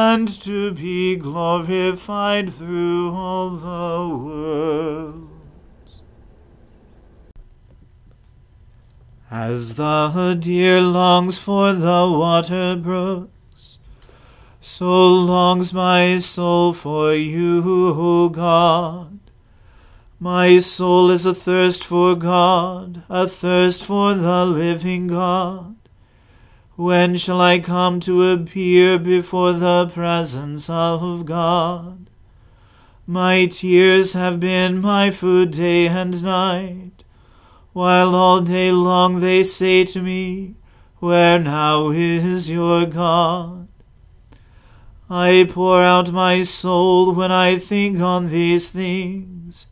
and to be glorified through all the world. As the deer longs for the water brooks, so longs my soul for you, O God. My soul is athirst for God, athirst for the living God. When shall I come to appear before the presence of God? My tears have been my food day and night, while all day long they say to me, Where now is your God? I pour out my soul when I think on these things,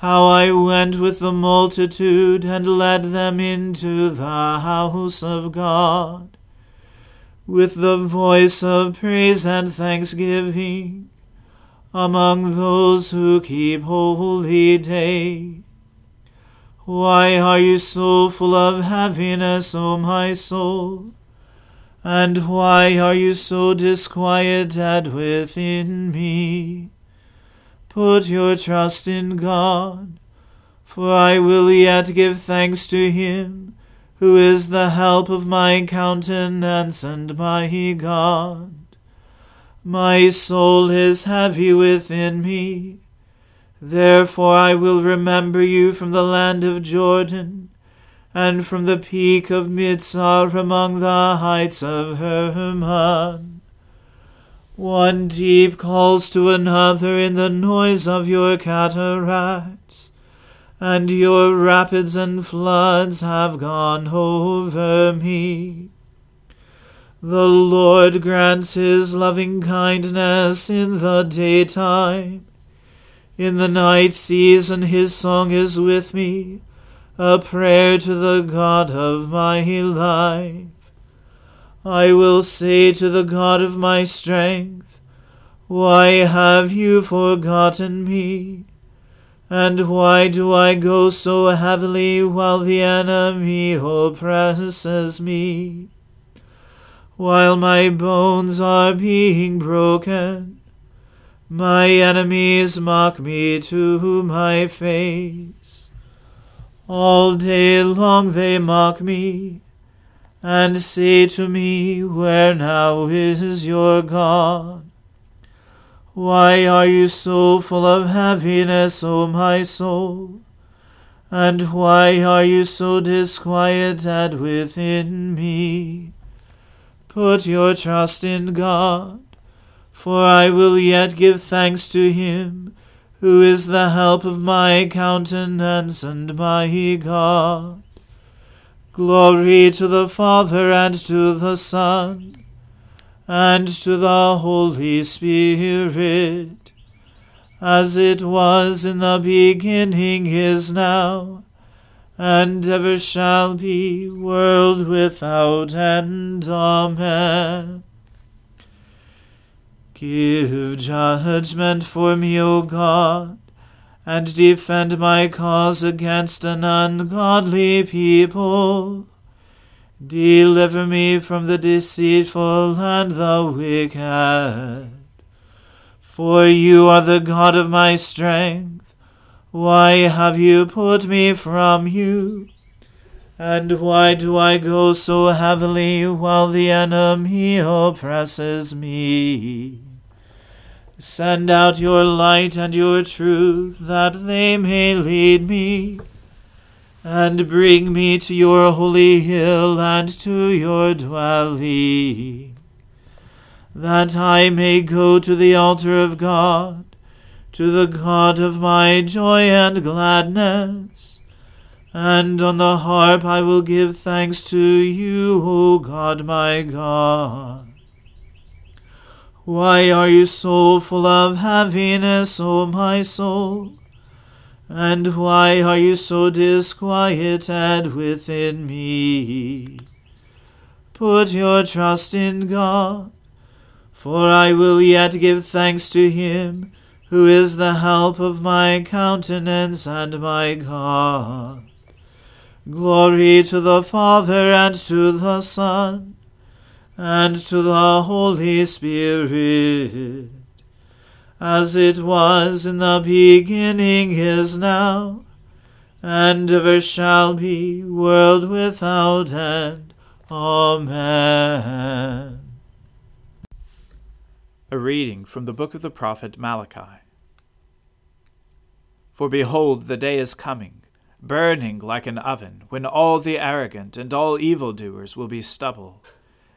how I went with the multitude and led them into the house of God, with the voice of praise and thanksgiving, among those who keep holy day. Why are you so full of heaviness, O my soul? And why are you so disquieted within me? Put your trust in God, for I will yet give thanks to him, who is the help of my countenance and my God. My soul is heavy within me. Therefore I will remember you from the land of Jordan and from the peak of Mizar among the heights of Hermon. One deep calls to another in the noise of your cataracts, and your rapids and floods have gone over me. The Lord grants his loving kindness in the daytime. In the night season his song is with me a prayer to the God of my life. I will say to the God of my strength, Why have you forgotten me? And why do I go so heavily while the enemy oppresses me? While my bones are being broken, my enemies mock me to my face. All day long they mock me, and say to me, Where now is your God? Why are you so full of heaviness, O my soul? And why are you so disquieted within me? Put your trust in God, for I will yet give thanks to him who is the help of my countenance and my God. Glory to the Father and to the Son and to the Holy Spirit, as it was in the beginning is now, and ever shall be, world without end. Amen. Give judgment for me, O God, and defend my cause against an ungodly people. Deliver me from the deceitful and the wicked. For you are the God of my strength. Why have you put me from you? And why do I go so heavily while the enemy oppresses me? Send out your light and your truth, that they may lead me, and bring me to your holy hill and to your dwelling, that I may go to the altar of God, to the God of my joy and gladness. And on the harp I will give thanks to you, O God my God. Why are you so full of heaviness, O my soul? And why are you so disquieted within me? Put your trust in God, for I will yet give thanks to him who is the help of my countenance and my God. Glory to the Father and to the Son and to the Holy Spirit, as it was in the beginning is now, and ever shall be, world without end. Amen. A reading from the book of the prophet Malachi. For behold, the day is coming, burning like an oven, when all the arrogant and all evildoers will be stubble.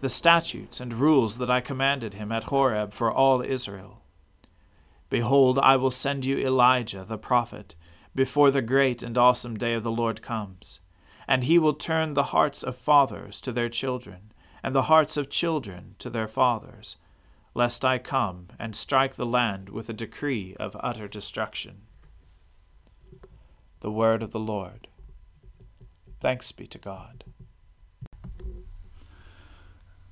the statutes and rules that I commanded him at Horeb for all Israel. Behold, I will send you Elijah the prophet before the great and awesome day of the Lord comes, and he will turn the hearts of fathers to their children, and the hearts of children to their fathers, lest I come and strike the land with a decree of utter destruction. The word of the Lord. Thanks be to God.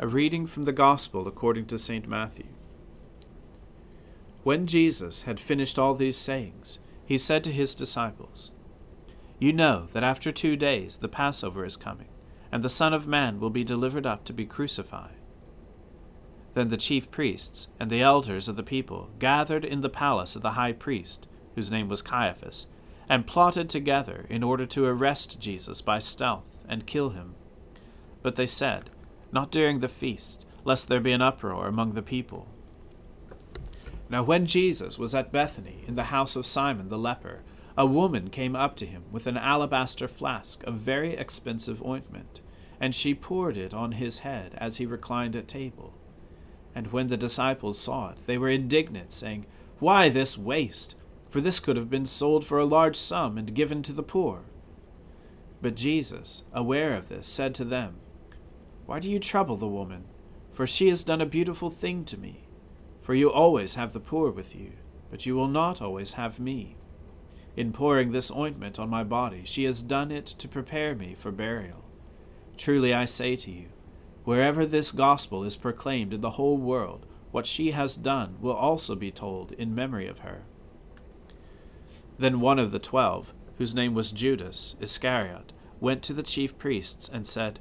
A reading from the Gospel according to St. Matthew. When Jesus had finished all these sayings, he said to his disciples, You know that after two days the Passover is coming, and the Son of Man will be delivered up to be crucified. Then the chief priests and the elders of the people gathered in the palace of the high priest, whose name was Caiaphas, and plotted together in order to arrest Jesus by stealth and kill him. But they said, Not during the feast, lest there be an uproar among the people. Now, when Jesus was at Bethany in the house of Simon the leper, a woman came up to him with an alabaster flask of very expensive ointment, and she poured it on his head as he reclined at table. And when the disciples saw it, they were indignant, saying, Why this waste? For this could have been sold for a large sum and given to the poor. But Jesus, aware of this, said to them, Why do you trouble the woman? For she has done a beautiful thing to me. For you always have the poor with you, but you will not always have me. In pouring this ointment on my body, she has done it to prepare me for burial. Truly I say to you, wherever this gospel is proclaimed in the whole world, what she has done will also be told in memory of her. Then one of the twelve, whose name was Judas Iscariot, went to the chief priests and said,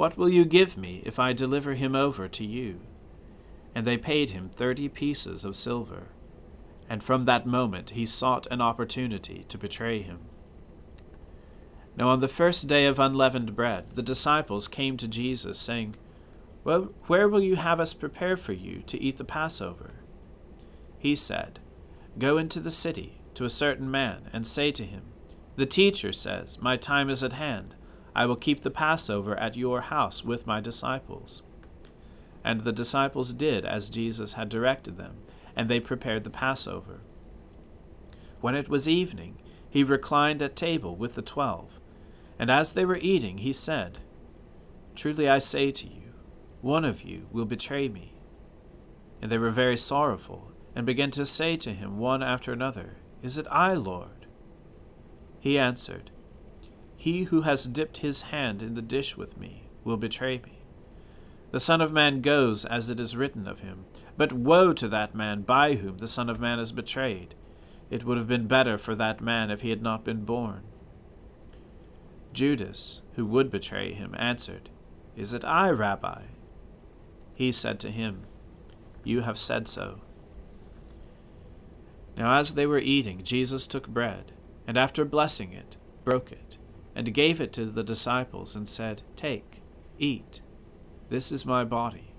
What will you give me if I deliver him over to you? and they paid him thirty pieces of silver. And from that moment he sought an opportunity to betray him. Now on the first day of unleavened bread, the disciples came to Jesus, saying, Well, where will you have us prepare for you to eat the Passover? He said, Go into the city to a certain man, and say to him, The teacher says, My time is at hand. I will keep the Passover at your house with my disciples. And the disciples did as Jesus had directed them, and they prepared the Passover. When it was evening, he reclined at table with the twelve. And as they were eating, he said, Truly I say to you, one of you will betray me. And they were very sorrowful, and began to say to him one after another, Is it I, Lord? He answered, He who has dipped his hand in the dish with me will betray me. The Son of Man goes as it is written of him. But woe to that man by whom the Son of Man is betrayed! It would have been better for that man if he had not been born. Judas, who would betray him, answered, Is it I, Rabbi? He said to him, You have said so. Now as they were eating, Jesus took bread, and after blessing it, broke it, and gave it to the disciples, and said, Take, eat. This is my body.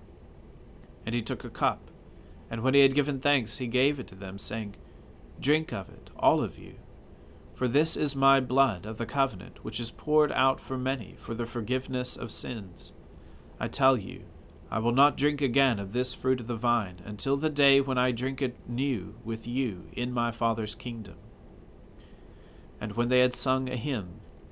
And he took a cup, and when he had given thanks, he gave it to them, saying, Drink of it, all of you. For this is my blood of the covenant, which is poured out for many for the forgiveness of sins. I tell you, I will not drink again of this fruit of the vine until the day when I drink it new with you in my Father's kingdom. And when they had sung a hymn,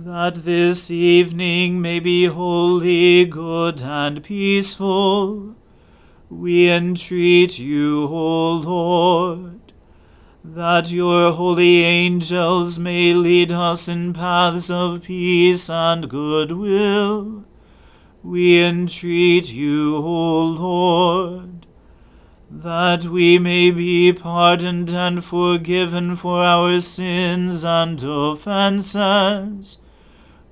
That this evening may be holy, good, and peaceful, we entreat you, O Lord, that your holy angels may lead us in paths of peace and goodwill we entreat you, O Lord, that we may be pardoned and forgiven for our sins and offences.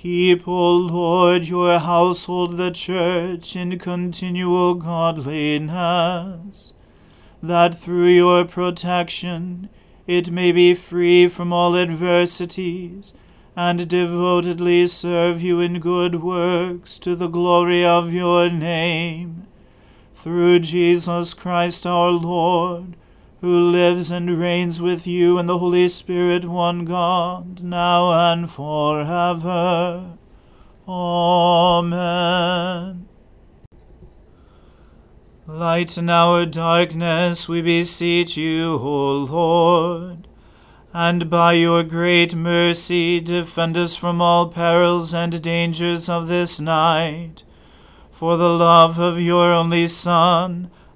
Keep, O Lord, your household, the church, in continual godliness, that through your protection it may be free from all adversities and devotedly serve you in good works to the glory of your name. Through Jesus Christ our Lord, who lives and reigns with you in the Holy Spirit, one God, now and forever. Amen. Lighten our darkness, we beseech you, O Lord and by your great mercy defend us from all perils and dangers of this night. For the love of your only Son,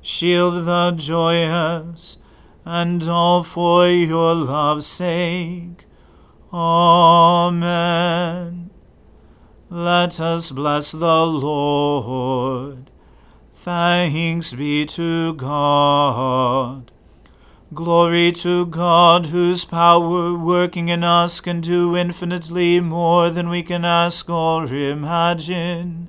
Shield the joyous. And all for your love's sake. Amen. Let us bless the Lord. Thanks be to God. Glory to God, whose power working in us can do infinitely more than we can ask or imagine.